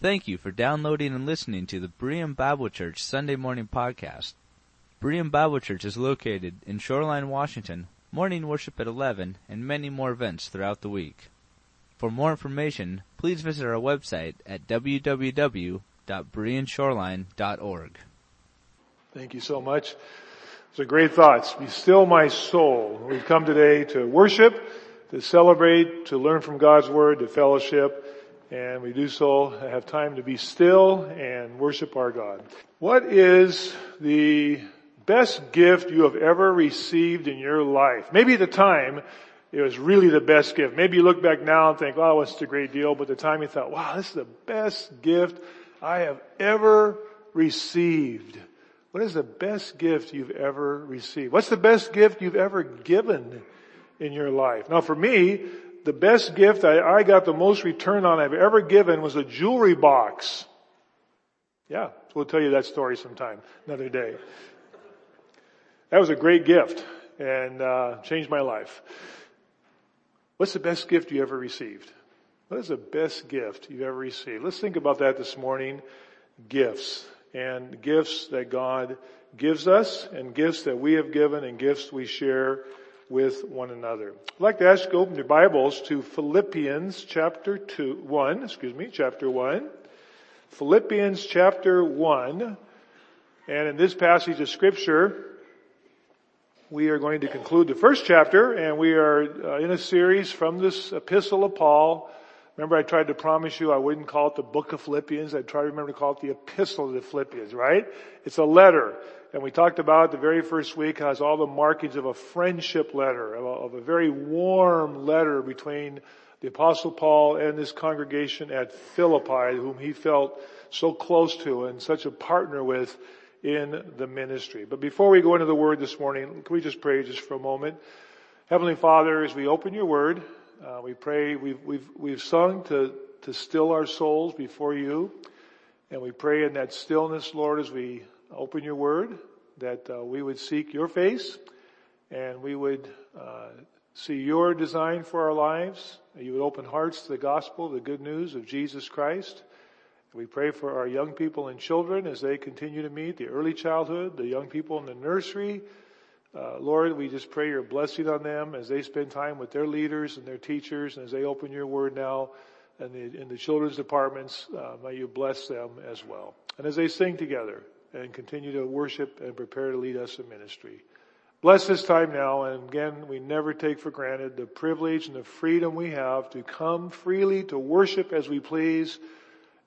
Thank you for downloading and listening to the Berean Bible Church Sunday Morning Podcast. Berean Bible Church is located in Shoreline, Washington, morning worship at 11, and many more events throughout the week. For more information, please visit our website at www.bereanshoreline.org. Thank you so much. Those are great thoughts. Be still my soul. We've come today to worship, to celebrate, to learn from God's Word, to fellowship, and we do so have time to be still and worship our God. What is the best gift you have ever received in your life? Maybe at the time it was really the best gift. Maybe you look back now and think, oh, it's a great deal, but the time you thought, wow, this is the best gift I have ever received. What is the best gift you've ever received? What's the best gift you've ever given in your life? Now for me, the best gift I, I got the most return on I've ever given was a jewelry box. Yeah, we'll tell you that story sometime, another day. That was a great gift and uh, changed my life. What's the best gift you ever received? What is the best gift you've ever received? Let's think about that this morning. Gifts and gifts that God gives us and gifts that we have given and gifts we share with one another. I'd like to ask you to open your Bibles to Philippians chapter 2, 1, excuse me, chapter 1. Philippians chapter 1. And in this passage of scripture, we are going to conclude the first chapter and we are uh, in a series from this epistle of Paul. Remember I tried to promise you I wouldn't call it the book of Philippians. I tried to remember to call it the epistle of the Philippians, right? It's a letter. And we talked about the very first week has all the markings of a friendship letter, of a, of a very warm letter between the apostle Paul and this congregation at Philippi, whom he felt so close to and such a partner with in the ministry. But before we go into the word this morning, can we just pray just for a moment? Heavenly Father, as we open your word, uh, we pray, we've, we've, we've sung to, to still our souls before you. And we pray in that stillness, Lord, as we open your word, that uh, we would seek your face and we would uh, see your design for our lives. You would open hearts to the gospel, the good news of Jesus Christ. We pray for our young people and children as they continue to meet, the early childhood, the young people in the nursery. Uh, Lord, we just pray your blessing on them as they spend time with their leaders and their teachers and as they open your word now in the, in the children's departments, uh, may you bless them as well. And as they sing together, and continue to worship and prepare to lead us in ministry. Bless this time now, and again, we never take for granted the privilege and the freedom we have to come freely to worship as we please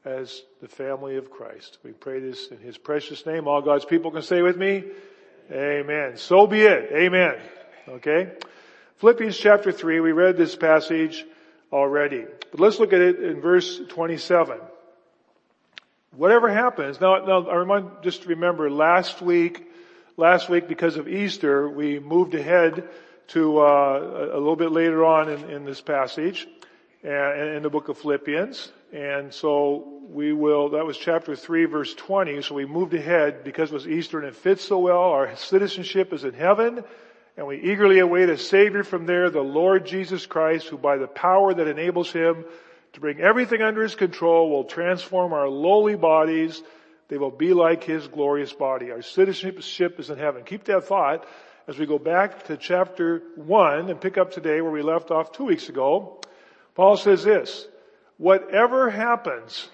as the family of Christ. We pray this in His precious name. All God's people can say with me, Amen. So be it. Amen. Okay? Philippians chapter 3, we read this passage already. But let's look at it in verse 27 whatever happens, now, now I remind, just remember last week, last week because of Easter, we moved ahead to uh, a little bit later on in, in this passage and in the book of Philippians. And so we will, that was chapter 3 verse 20, so we moved ahead because it was Easter and it fits so well. Our citizenship is in heaven and we eagerly await a Savior from there, the Lord Jesus Christ, who by the power that enables Him to bring everything under his control will transform our lowly bodies. They will be like his glorious body. Our citizenship is in heaven. Keep that thought as we go back to chapter one and pick up today where we left off two weeks ago. Paul says this, whatever happens,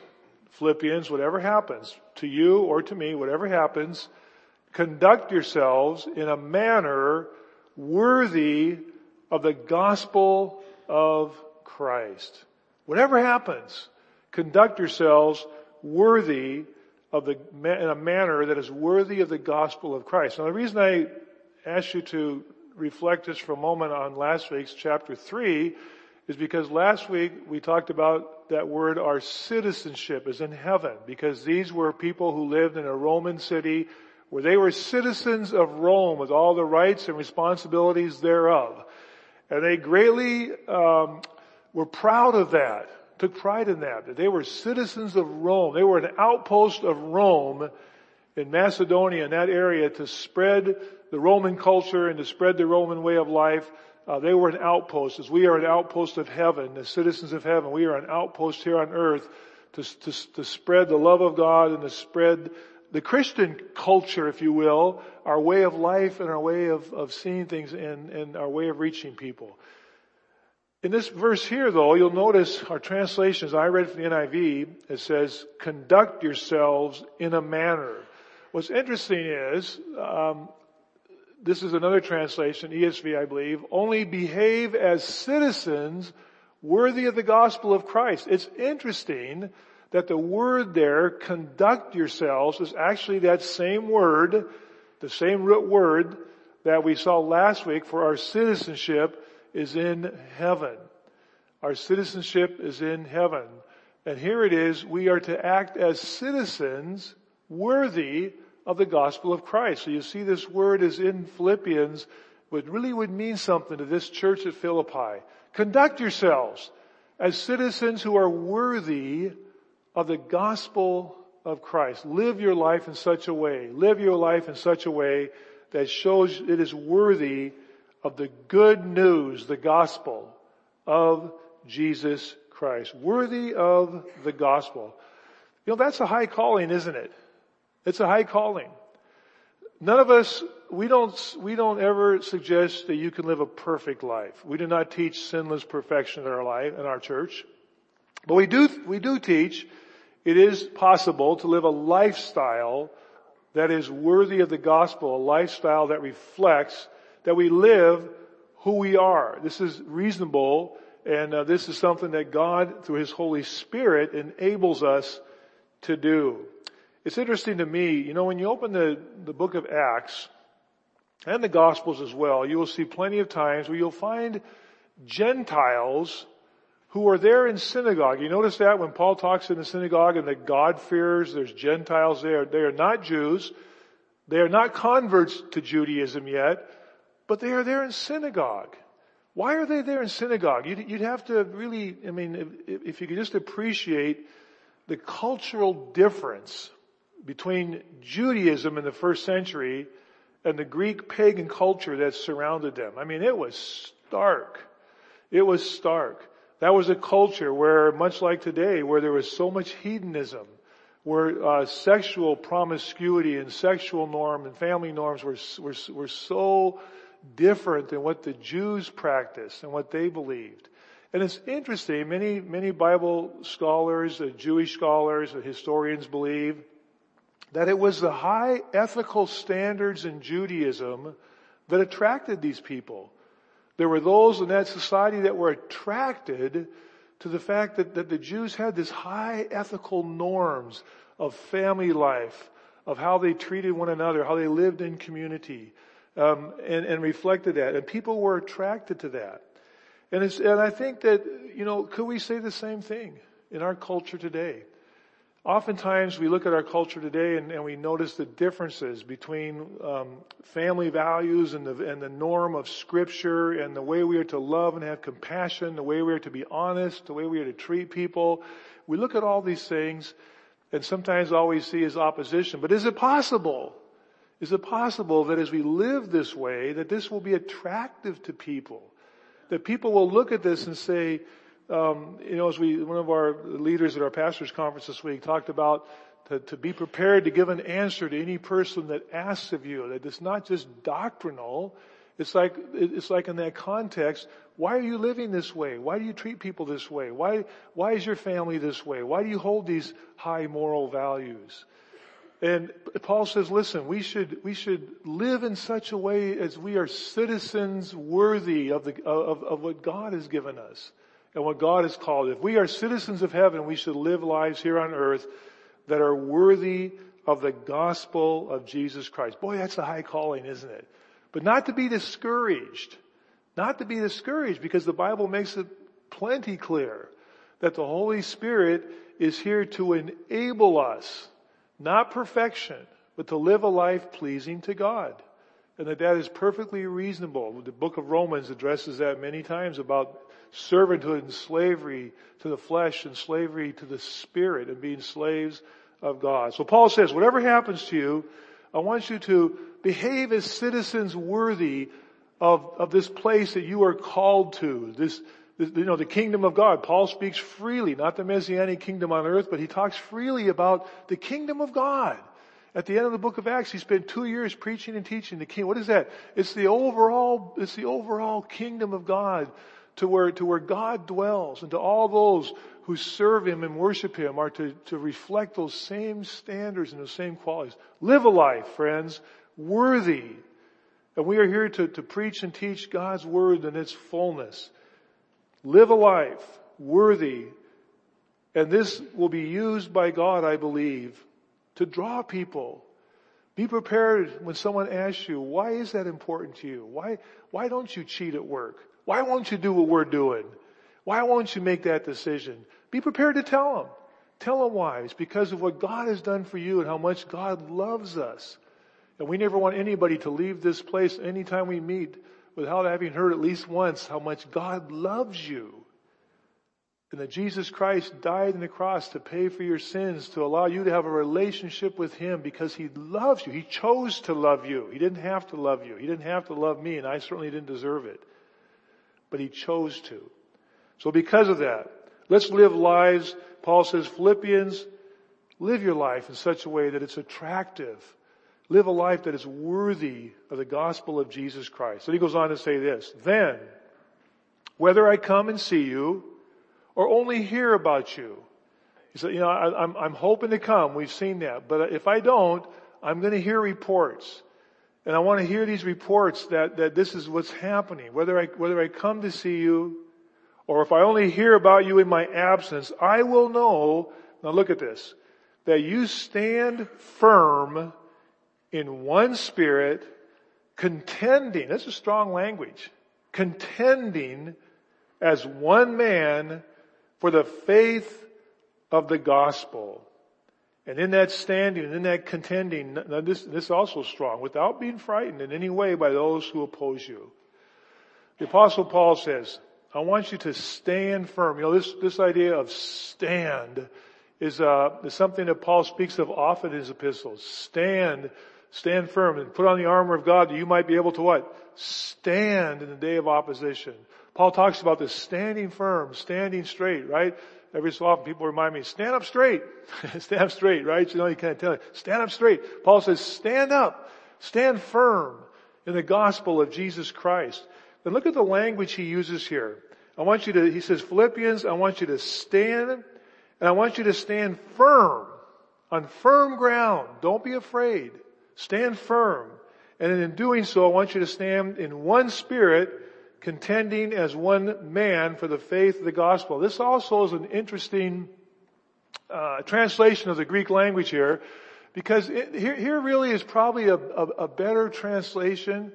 Philippians, whatever happens to you or to me, whatever happens, conduct yourselves in a manner worthy of the gospel of Christ. Whatever happens, conduct yourselves worthy of the, in a manner that is worthy of the gospel of Christ. Now the reason I asked you to reflect just for a moment on last week's chapter 3 is because last week we talked about that word, our citizenship is in heaven, because these were people who lived in a Roman city where they were citizens of Rome with all the rights and responsibilities thereof. And they greatly um, were proud of that, took pride in that, that they were citizens of Rome. They were an outpost of Rome in Macedonia, in that area, to spread the Roman culture and to spread the Roman way of life. Uh, they were an outpost, as we are an outpost of heaven, the citizens of heaven. We are an outpost here on earth to, to, to spread the love of God and to spread the Christian culture, if you will, our way of life and our way of, of seeing things and, and our way of reaching people. In this verse here though, you'll notice our translations, I read from the NIV, it says, conduct yourselves in a manner. What's interesting is, um, this is another translation, ESV I believe, only behave as citizens worthy of the gospel of Christ. It's interesting that the word there, conduct yourselves, is actually that same word, the same root word that we saw last week for our citizenship is in heaven. Our citizenship is in heaven. And here it is, we are to act as citizens worthy of the gospel of Christ. So you see this word is in Philippians, but really would mean something to this church at Philippi. Conduct yourselves as citizens who are worthy of the gospel of Christ. Live your life in such a way, live your life in such a way that shows it is worthy of the good news, the gospel of Jesus Christ. Worthy of the gospel. You know, that's a high calling, isn't it? It's a high calling. None of us, we don't, we don't ever suggest that you can live a perfect life. We do not teach sinless perfection in our life, in our church. But we do, we do teach it is possible to live a lifestyle that is worthy of the gospel, a lifestyle that reflects that we live who we are. This is reasonable and uh, this is something that God through His Holy Spirit enables us to do. It's interesting to me, you know, when you open the, the book of Acts and the Gospels as well, you will see plenty of times where you'll find Gentiles who are there in synagogue. You notice that when Paul talks in the synagogue and the God-fearers, there's Gentiles there. They are not Jews. They are not converts to Judaism yet but they are there in synagogue. Why are they there in synagogue? You'd, you'd have to really, I mean, if, if you could just appreciate the cultural difference between Judaism in the first century and the Greek pagan culture that surrounded them. I mean, it was stark. It was stark. That was a culture where, much like today, where there was so much hedonism, where uh, sexual promiscuity and sexual norm and family norms were, were, were so different than what the Jews practiced and what they believed. And it's interesting, many, many Bible scholars, uh, Jewish scholars, uh, historians believe that it was the high ethical standards in Judaism that attracted these people. There were those in that society that were attracted to the fact that, that the Jews had this high ethical norms of family life, of how they treated one another, how they lived in community, um, and, and reflected that. And people were attracted to that. And, and I think that, you know, could we say the same thing in our culture today? Oftentimes we look at our culture today and, and we notice the differences between um, family values and the, and the norm of scripture and the way we are to love and have compassion, the way we are to be honest, the way we are to treat people. We look at all these things and sometimes all we see is opposition. But is it possible is it possible that as we live this way, that this will be attractive to people? That people will look at this and say, um, you know, as we, one of our leaders at our pastors conference this week talked about to, to be prepared to give an answer to any person that asks of you, that it's not just doctrinal, it's like, it's like in that context, why are you living this way? Why do you treat people this way? Why, why is your family this way? Why do you hold these high moral values? And Paul says, listen, we should, we should live in such a way as we are citizens worthy of the, of, of what God has given us and what God has called. If we are citizens of heaven, we should live lives here on earth that are worthy of the gospel of Jesus Christ. Boy, that's a high calling, isn't it? But not to be discouraged. Not to be discouraged because the Bible makes it plenty clear that the Holy Spirit is here to enable us not perfection, but to live a life pleasing to God. And that that is perfectly reasonable. The book of Romans addresses that many times about servanthood and slavery to the flesh and slavery to the spirit and being slaves of God. So Paul says, whatever happens to you, I want you to behave as citizens worthy of, of this place that you are called to, this, you know, the kingdom of God. Paul speaks freely, not the messianic kingdom on earth, but he talks freely about the kingdom of God. At the end of the book of Acts, he spent two years preaching and teaching the king. What is that? It's the overall, it's the overall kingdom of God to where, to where God dwells and to all those who serve Him and worship Him are to, to reflect those same standards and those same qualities. Live a life, friends, worthy. And we are here to, to preach and teach God's Word in its fullness. Live a life worthy. And this will be used by God, I believe, to draw people. Be prepared when someone asks you, why is that important to you? Why, why don't you cheat at work? Why won't you do what we're doing? Why won't you make that decision? Be prepared to tell them. Tell them why. It's because of what God has done for you and how much God loves us. And we never want anybody to leave this place anytime we meet without having heard at least once how much God loves you. And that Jesus Christ died on the cross to pay for your sins, to allow you to have a relationship with Him because He loves you. He chose to love you. He didn't have to love you. He didn't have to love me and I certainly didn't deserve it. But He chose to. So because of that, let's live lives, Paul says, Philippians, live your life in such a way that it's attractive. Live a life that is worthy of the gospel of Jesus Christ. And he goes on to say this, then, whether I come and see you, or only hear about you. He said, you know, I, am I'm, I'm hoping to come. We've seen that. But if I don't, I'm going to hear reports. And I want to hear these reports that, that this is what's happening. Whether I, whether I come to see you or if I only hear about you in my absence, I will know, now look at this, that you stand firm in one spirit, contending, this is strong language, contending as one man for the faith of the gospel. And in that standing and in that contending, this, this is also strong, without being frightened in any way by those who oppose you. The apostle Paul says, I want you to stand firm. You know, this, this idea of stand is, uh, is something that Paul speaks of often in his epistles. Stand, stand firm and put on the armor of God that you might be able to what? Stand in the day of opposition. Paul talks about this standing firm, standing straight, right? Every so often people remind me, stand up straight. stand up straight, right? You know, you can't tell it. Stand up straight. Paul says, stand up. Stand firm in the gospel of Jesus Christ. And look at the language he uses here. I want you to, he says, Philippians, I want you to stand and I want you to stand firm on firm ground. Don't be afraid. Stand firm. And in doing so, I want you to stand in one spirit, contending as one man for the faith of the gospel. This also is an interesting uh, translation of the Greek language here, because it, here, here really is probably a, a, a better translation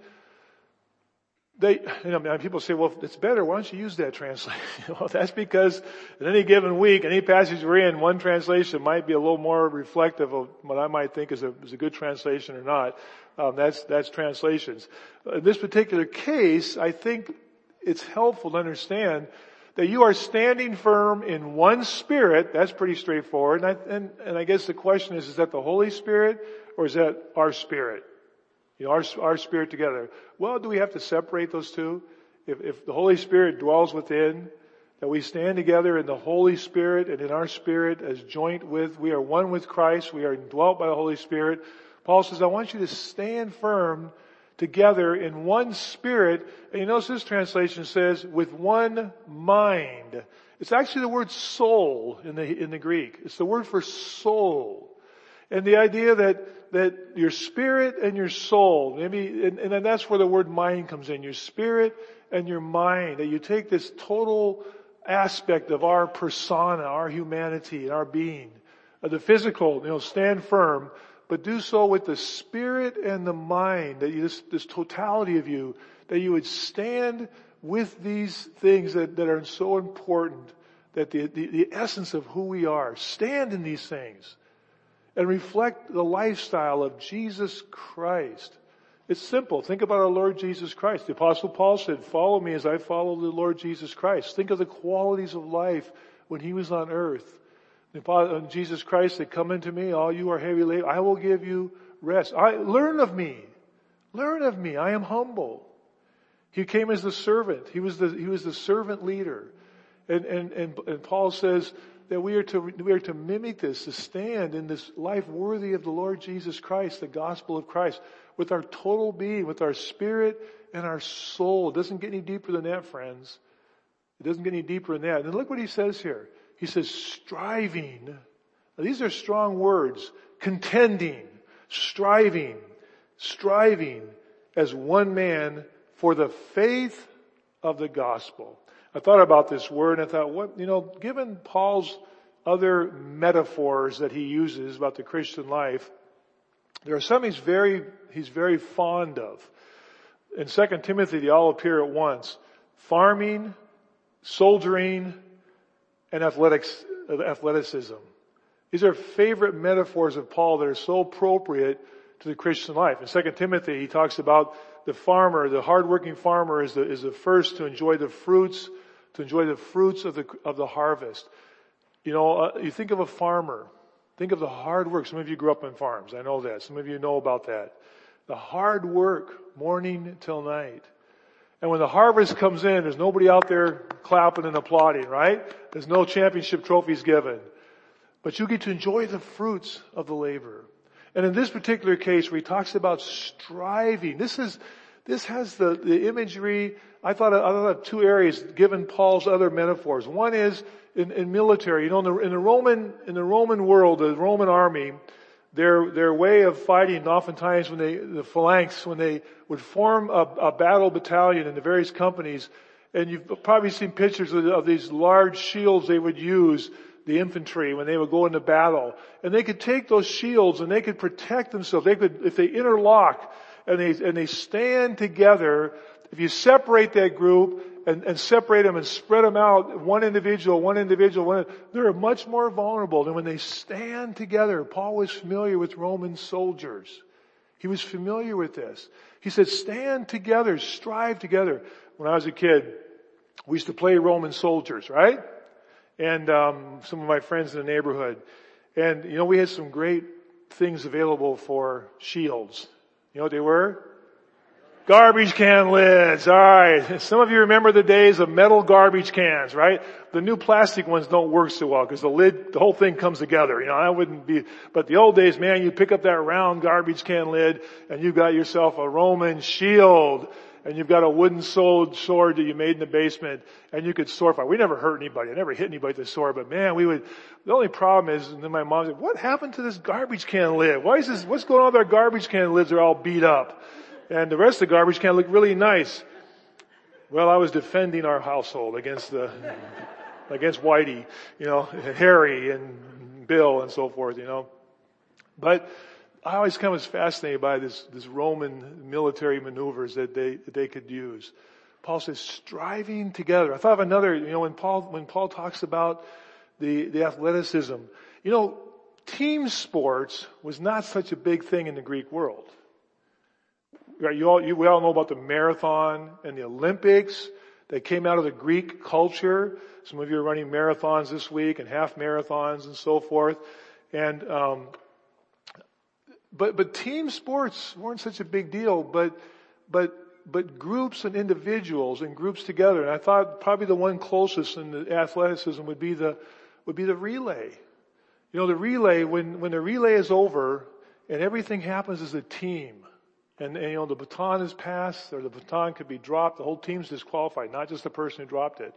they, you know, people say, well, it's better. Why don't you use that translation? well, that's because in any given week, any passage we're in, one translation might be a little more reflective of what I might think is a, is a good translation or not. Um, that's, that's translations. In this particular case, I think it's helpful to understand that you are standing firm in one spirit. That's pretty straightforward. And I, and, and I guess the question is, is that the Holy Spirit or is that our spirit? You know, our, our spirit together. Well, do we have to separate those two? If, if the Holy Spirit dwells within, that we stand together in the Holy Spirit and in our spirit as joint with, we are one with Christ, we are indwelt by the Holy Spirit. Paul says, I want you to stand firm together in one spirit. And you notice this translation says, with one mind. It's actually the word soul in the, in the Greek. It's the word for soul. And the idea that, that your spirit and your soul, maybe, and, and that's where the word mind comes in, your spirit and your mind, that you take this total aspect of our persona, our humanity, and our being, uh, the physical, you know, stand firm, but do so with the spirit and the mind, that you, this, this totality of you, that you would stand with these things that, that are so important, that the, the, the essence of who we are, stand in these things and reflect the lifestyle of Jesus Christ. It's simple. Think about our Lord Jesus Christ. The apostle Paul said, follow me as I follow the Lord Jesus Christ. Think of the qualities of life when he was on earth. Uh, Jesus Christ said, come into me, all you are heavy laden. I will give you rest. I, learn of me. Learn of me. I am humble. He came as the servant. He was the, he was the servant leader. And, and, and, and Paul says that we are to, we are to mimic this, to stand in this life worthy of the Lord Jesus Christ, the gospel of Christ, with our total being, with our spirit and our soul. It doesn't get any deeper than that, friends. It doesn't get any deeper than that. And look what he says here. He says striving. Now, these are strong words. Contending, striving, striving as one man for the faith of the gospel. I thought about this word and I thought, what, you know, given Paul's other metaphors that he uses about the Christian life, there are some he's very, he's very fond of. In 2 Timothy, they all appear at once. Farming, soldiering, and athletics, athleticism. These are favorite metaphors of Paul that are so appropriate to the Christian life. In 2 Timothy, he talks about the farmer, the hardworking farmer is the, is the first to enjoy the fruits, to enjoy the fruits of the, of the harvest. You know, uh, you think of a farmer. Think of the hard work. Some of you grew up on farms. I know that. Some of you know about that. The hard work, morning till night. And when the harvest comes in, there's nobody out there clapping and applauding, right? There's no championship trophies given. But you get to enjoy the fruits of the labor. And in this particular case where he talks about striving, this is, this has the, the imagery, I thought, of, I thought of two areas given Paul's other metaphors. One is in, in military, you know, in the, in the Roman, in the Roman world, the Roman army, their, their way of fighting, oftentimes when they, the phalanx, when they would form a, a battle battalion in the various companies, and you've probably seen pictures of, of these large shields they would use the infantry when they would go into battle. And they could take those shields and they could protect themselves. They could, if they interlock and they, and they stand together, if you separate that group and, and separate them and spread them out, one individual, one individual, one, they're much more vulnerable than when they stand together. Paul was familiar with Roman soldiers. He was familiar with this. He said, stand together, strive together. When I was a kid, we used to play Roman soldiers, right? and um, some of my friends in the neighborhood. And you know, we had some great things available for shields. You know what they were? Garbage can lids. Alright. Some of you remember the days of metal garbage cans, right? The new plastic ones don't work so well because the lid, the whole thing comes together. You know, I wouldn't be, but the old days, man, you pick up that round garbage can lid and you've got yourself a Roman shield and you've got a wooden sword, sword that you made in the basement and you could sword fight. We never hurt anybody. I never hit anybody with a sword, but man, we would, the only problem is, and then my mom said, what happened to this garbage can lid? Why is this, what's going on with our garbage can lids? They're all beat up. And the rest of the garbage can look really nice. Well, I was defending our household against the, against Whitey, you know, Harry and Bill and so forth, you know. But I always come as fascinated by this, this Roman military maneuvers that they, that they could use. Paul says striving together. I thought of another, you know, when Paul, when Paul talks about the, the athleticism, you know, team sports was not such a big thing in the Greek world. You all, you, we all know about the marathon and the Olympics. They came out of the Greek culture. Some of you are running marathons this week and half marathons and so forth. And um, but, but team sports weren't such a big deal, but, but, but groups and individuals and groups together. And I thought probably the one closest in the athleticism would be the, would be the relay. You know, the relay, when, when the relay is over and everything happens as a team, and, and, you know, the baton is passed or the baton could be dropped, the whole team's disqualified, not just the person who dropped it.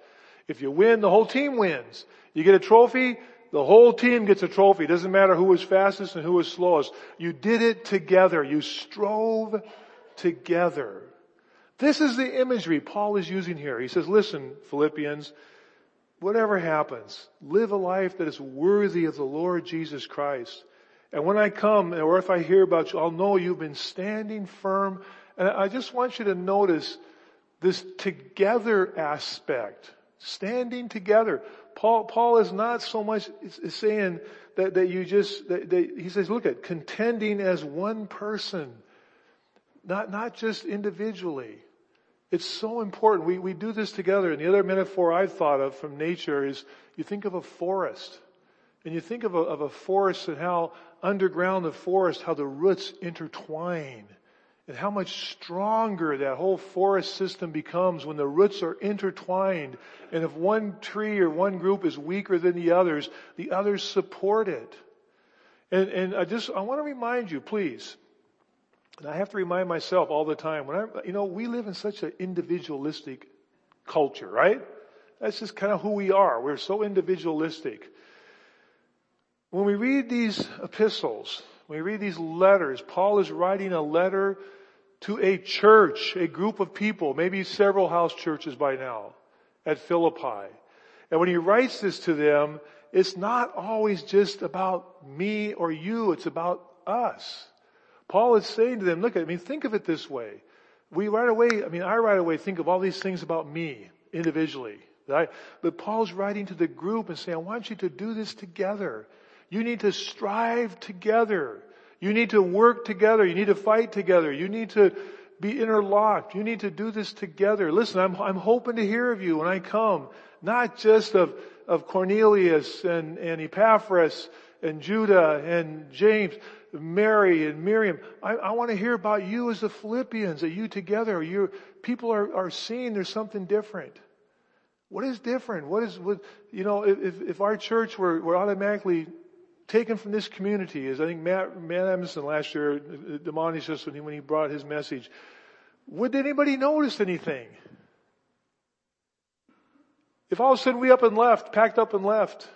If you win, the whole team wins. You get a trophy, the whole team gets a trophy. It doesn't matter who was fastest and who was slowest. You did it together. You strove together. This is the imagery Paul is using here. He says, listen, Philippians, whatever happens, live a life that is worthy of the Lord Jesus Christ. And when I come, or if I hear about you, I'll know you've been standing firm. And I just want you to notice this together aspect. Standing together. Paul, Paul is not so much saying that, that you just, that, that, he says, look at contending as one person, not, not just individually. It's so important. We, we do this together. And the other metaphor I've thought of from nature is you think of a forest. And you think of a, of a forest and how underground the forest, how the roots intertwine and how much stronger that whole forest system becomes when the roots are intertwined. And if one tree or one group is weaker than the others, the others support it. And, and I just, I want to remind you, please, and I have to remind myself all the time, when I, you know, we live in such an individualistic culture, right? That's just kind of who we are. We're so individualistic. When we read these epistles, when we read these letters, Paul is writing a letter to a church, a group of people, maybe several house churches by now at Philippi. And when he writes this to them, it's not always just about me or you, it's about us. Paul is saying to them, look, I mean, think of it this way. We right away, I mean, I right away think of all these things about me individually. Right? But Paul's writing to the group and saying, I want you to do this together. You need to strive together. You need to work together. You need to fight together. You need to be interlocked. You need to do this together. Listen, I'm, I'm hoping to hear of you when I come, not just of, of Cornelius and, and Epaphras and Judah and James, Mary and Miriam. I, I want to hear about you as the Philippians, that you together, you people are, are seeing there's something different. What is different? What is, what, you know, if, if our church were, were automatically taken from this community, as I think Matt, Matt Emerson last year admonished us when he, when he brought his message, would anybody notice anything? If all of a sudden we up and left, packed up and left,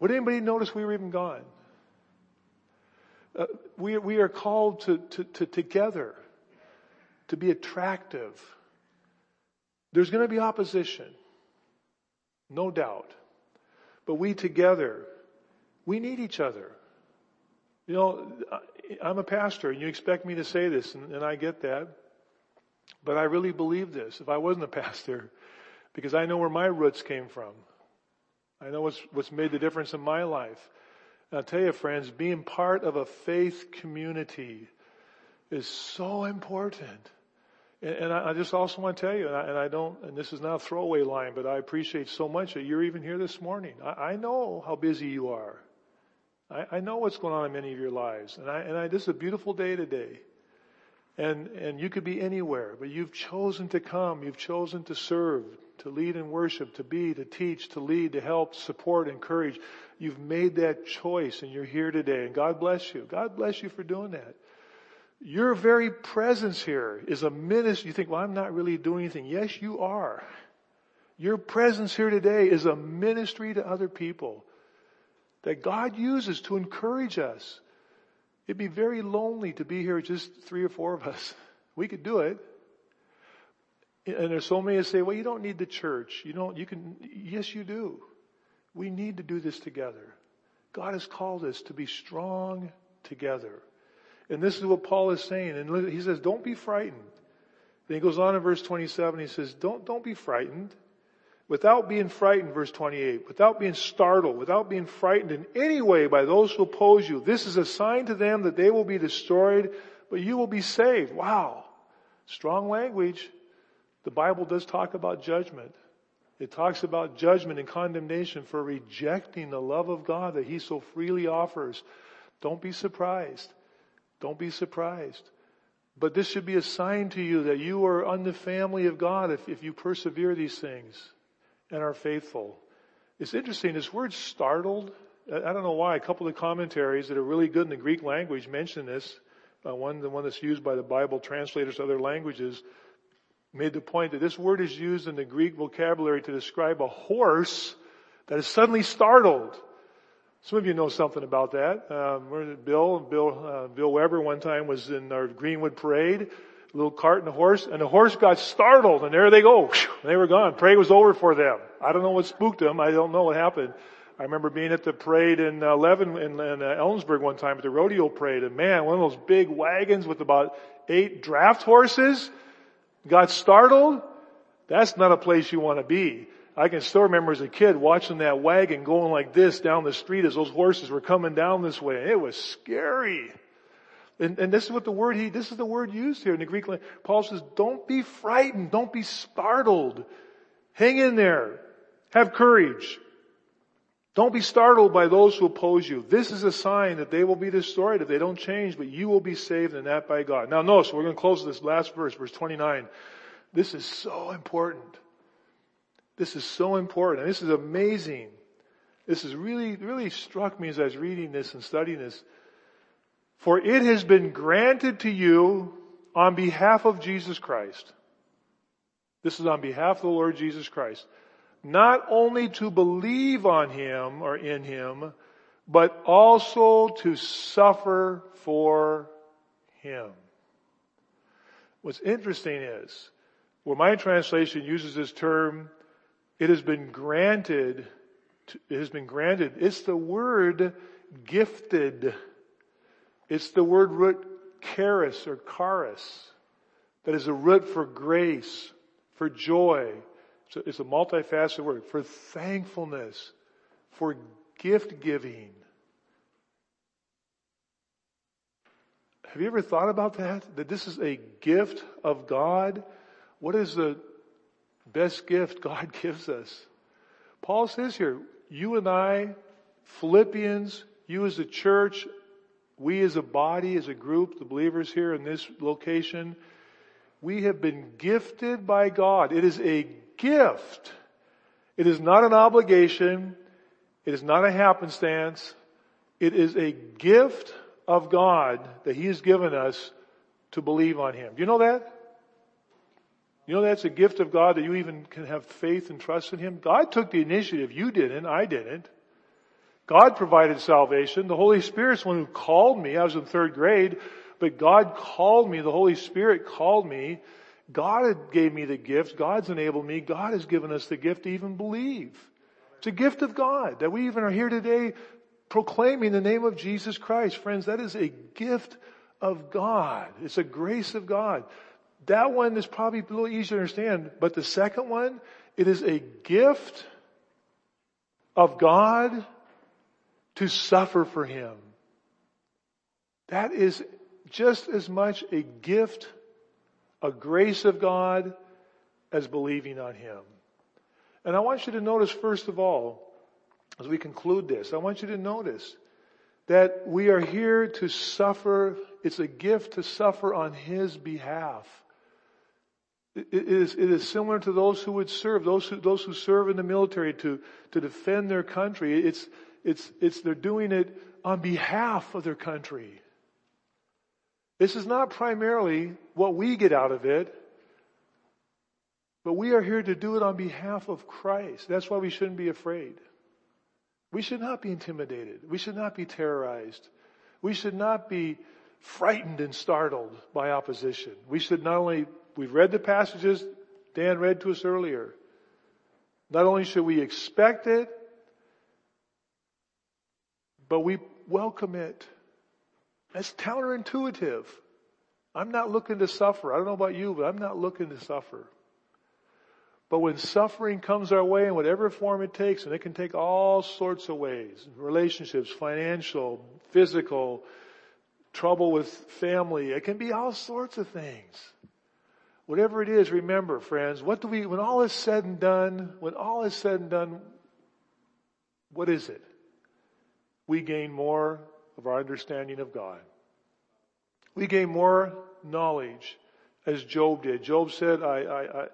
would anybody notice we were even gone? Uh, we, we are called to, to, to together to be attractive. There's going to be opposition, no doubt. But we together, we need each other. You know, I'm a pastor and you expect me to say this and, and I get that. But I really believe this. If I wasn't a pastor, because I know where my roots came from. I know what's, what's made the difference in my life. And I'll tell you friends, being part of a faith community is so important. And, and I, I, just also want to tell you, and I, and I, don't, and this is not a throwaway line, but I appreciate so much that you're even here this morning. I, I know how busy you are. I, know what's going on in many of your lives. And I, and I, this is a beautiful day today. And, and you could be anywhere, but you've chosen to come. You've chosen to serve, to lead in worship, to be, to teach, to lead, to help, support, encourage. You've made that choice and you're here today and God bless you. God bless you for doing that. Your very presence here is a ministry. You think, well, I'm not really doing anything. Yes, you are. Your presence here today is a ministry to other people that God uses to encourage us. It'd be very lonely to be here just three or four of us. We could do it. And there's so many that say, well, you don't need the church. You don't, you can, yes, you do. We need to do this together. God has called us to be strong together. And this is what Paul is saying. And he says, don't be frightened. Then he goes on in verse 27, he says, don't, don't be frightened. Without being frightened, verse 28, without being startled, without being frightened in any way by those who oppose you, this is a sign to them that they will be destroyed, but you will be saved. Wow. Strong language. The Bible does talk about judgment. It talks about judgment and condemnation for rejecting the love of God that He so freely offers. Don't be surprised. Don't be surprised. But this should be a sign to you that you are on the family of God if, if you persevere these things and are faithful. It's interesting, this word startled, I don't know why, a couple of commentaries that are really good in the Greek language mention this. Uh, one, the one that's used by the Bible translators to other languages, made the point that this word is used in the Greek vocabulary to describe a horse that is suddenly startled. Some of you know something about that. Um, Bill, Bill, uh, Bill Weber one time was in our Greenwood parade a little cart and a horse, and the horse got startled, and there they go. They were gone. Parade was over for them. I don't know what spooked them. I don't know what happened. I remember being at the parade in uh, Levin in, in uh, Ellensburg one time at the rodeo parade, and man, one of those big wagons with about eight draft horses got startled. That's not a place you want to be. I can still remember as a kid watching that wagon going like this down the street as those horses were coming down this way. It was scary. And, and, this is what the word he, this is the word used here in the Greek language. Paul says, don't be frightened. Don't be startled. Hang in there. Have courage. Don't be startled by those who oppose you. This is a sign that they will be destroyed if they don't change, but you will be saved and that by God. Now notice, we're going to close this last verse, verse 29. This is so important. This is so important. And this is amazing. This has really, really struck me as I was reading this and studying this. For it has been granted to you on behalf of Jesus Christ. This is on behalf of the Lord Jesus Christ not only to believe on Him or in Him, but also to suffer for Him. What's interesting is, where my translation uses this term, it has been granted, it has been granted, it's the word gifted. It's the word root charis or charis. That is a root for grace, for joy, so it's a multifaceted word for thankfulness, for gift giving. Have you ever thought about that? That this is a gift of God? What is the best gift God gives us? Paul says here, you and I, Philippians, you as a church, we as a body, as a group, the believers here in this location, we have been gifted by God. It is a gift. It is not an obligation. It is not a happenstance. It is a gift of God that He has given us to believe on Him. Do you know that? You know that's a gift of God that you even can have faith and trust in Him? God took the initiative. You didn't. I didn't. God provided salvation. The Holy Spirit's the one who called me. I was in third grade, but God called me. The Holy Spirit called me God gave me the gift. God's enabled me. God has given us the gift to even believe. It's a gift of God that we even are here today proclaiming the name of Jesus Christ. Friends, that is a gift of God. It's a grace of God. That one is probably a little easier to understand, but the second one, it is a gift of God to suffer for Him. That is just as much a gift a grace of God as believing on Him. And I want you to notice first of all, as we conclude this, I want you to notice that we are here to suffer. It's a gift to suffer on His behalf. It is, it is similar to those who would serve, those who, those who serve in the military to, to defend their country. It's, it's, it's, they're doing it on behalf of their country. This is not primarily what we get out of it, but we are here to do it on behalf of Christ. That's why we shouldn't be afraid. We should not be intimidated. We should not be terrorized. We should not be frightened and startled by opposition. We should not only, we've read the passages Dan read to us earlier. Not only should we expect it, but we welcome it. That's counterintuitive. I'm not looking to suffer. I don't know about you, but I'm not looking to suffer. But when suffering comes our way in whatever form it takes, and it can take all sorts of ways, relationships, financial, physical, trouble with family, it can be all sorts of things. Whatever it is, remember friends, what do we, when all is said and done, when all is said and done, what is it? We gain more of our understanding of God. We gain more knowledge as Job did. Job said, I, I,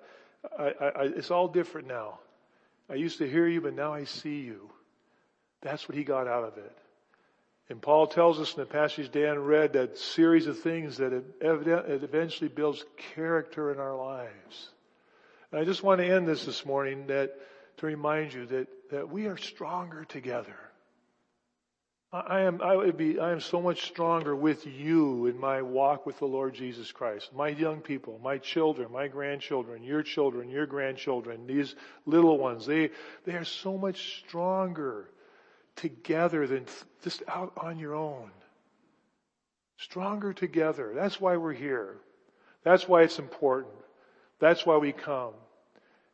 I, I, it's all different now. I used to hear you, but now I see you. That's what he got out of it. And Paul tells us in the passage Dan read that series of things that it, eventually builds character in our lives. And I just want to end this this morning that to remind you that, that we are stronger together. I am, I would be, I am so much stronger with you in my walk with the Lord Jesus Christ. My young people, my children, my grandchildren, your children, your grandchildren, these little ones, they, they are so much stronger together than just out on your own. Stronger together. That's why we're here. That's why it's important. That's why we come.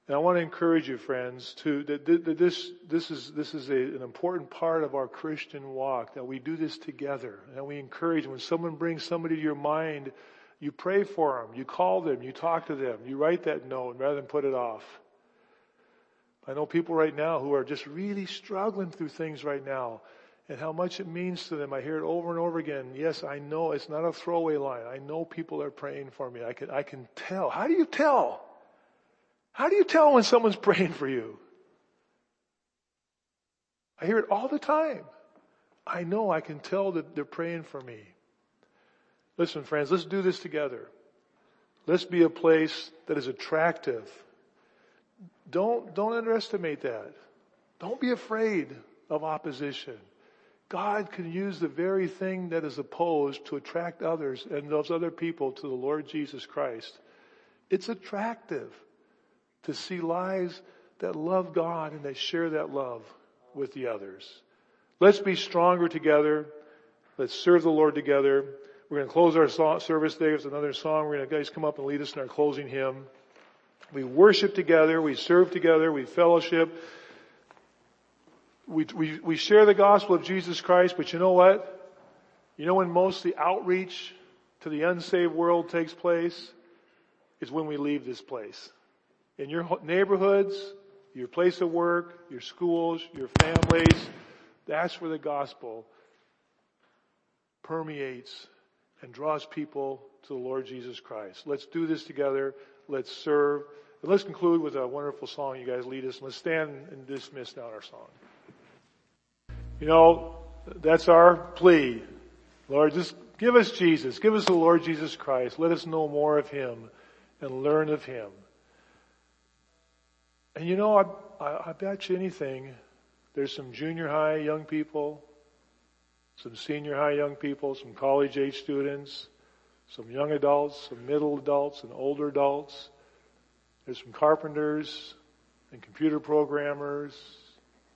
And I want to encourage you, friends, to that, this this is this is a, an important part of our Christian walk that we do this together, and we encourage. When someone brings somebody to your mind, you pray for them, you call them, you talk to them, you write that note rather than put it off. I know people right now who are just really struggling through things right now and how much it means to them. I hear it over and over again. Yes, I know it's not a throwaway line. I know people are praying for me. I can, I can tell. How do you tell? How do you tell when someone's praying for you? I hear it all the time. I know I can tell that they're praying for me. Listen, friends, let's do this together. Let's be a place that is attractive. Don't, don't underestimate that. Don't be afraid of opposition. God can use the very thing that is opposed to attract others and those other people to the Lord Jesus Christ. It's attractive to see lives that love God and they share that love with the others. Let's be stronger together. Let's serve the Lord together. We're going to close our service today with another song. We're going to guys come up and lead us in our closing hymn. We worship together. We serve together. We fellowship we, we, we share the gospel of Jesus Christ, but you know what? You know when most the outreach to the unsaved world takes place? Is when we leave this place. In your neighborhoods, your place of work, your schools, your families, that's where the gospel permeates and draws people to the Lord Jesus Christ. Let's do this together. Let's serve. And let's conclude with a wonderful song you guys lead us. Let's stand and dismiss now our song. You know, that's our plea. Lord, just give us Jesus. Give us the Lord Jesus Christ. Let us know more of Him and learn of Him. And you know, I, I, I bet you anything, there's some junior high young people, some senior high young people, some college age students, some young adults, some middle adults and older adults. There's some carpenters and computer programmers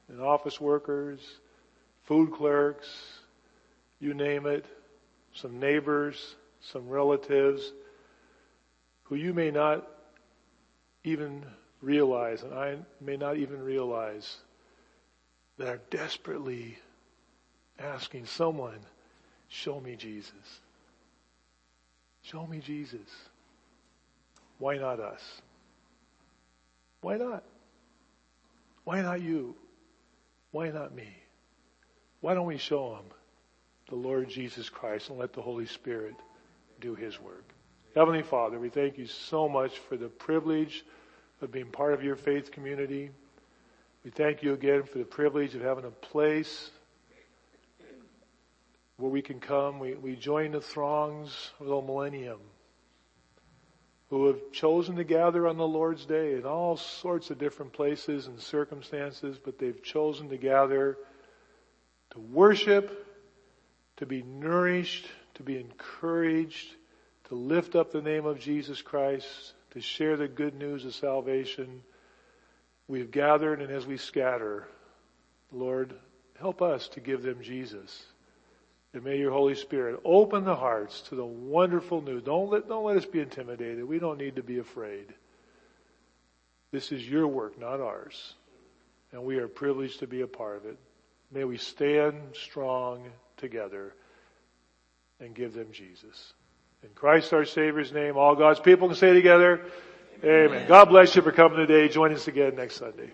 and office workers food clerks, you name it, some neighbors, some relatives who you may not even realize, and I may not even realize, that are desperately asking someone, show me Jesus. Show me Jesus. Why not us? Why not? Why not you? Why not me? Why don't we show them the Lord Jesus Christ and let the Holy Spirit do His work? Heavenly Father, we thank you so much for the privilege of being part of your faith community. We thank you again for the privilege of having a place where we can come. We, we join the throngs of the millennium who have chosen to gather on the Lord's day in all sorts of different places and circumstances, but they've chosen to gather to worship, to be nourished, to be encouraged, to lift up the name of Jesus Christ, to share the good news of salvation. We've gathered and as we scatter, Lord, help us to give them Jesus. And may your Holy Spirit open the hearts to the wonderful news. Don't let, don't let us be intimidated. We don't need to be afraid. This is your work, not ours. And we are privileged to be a part of it. May we stand strong together and give them Jesus. In Christ our Savior's name, all God's people can say together, Amen. Amen. God bless you for coming today. Join us again next Sunday.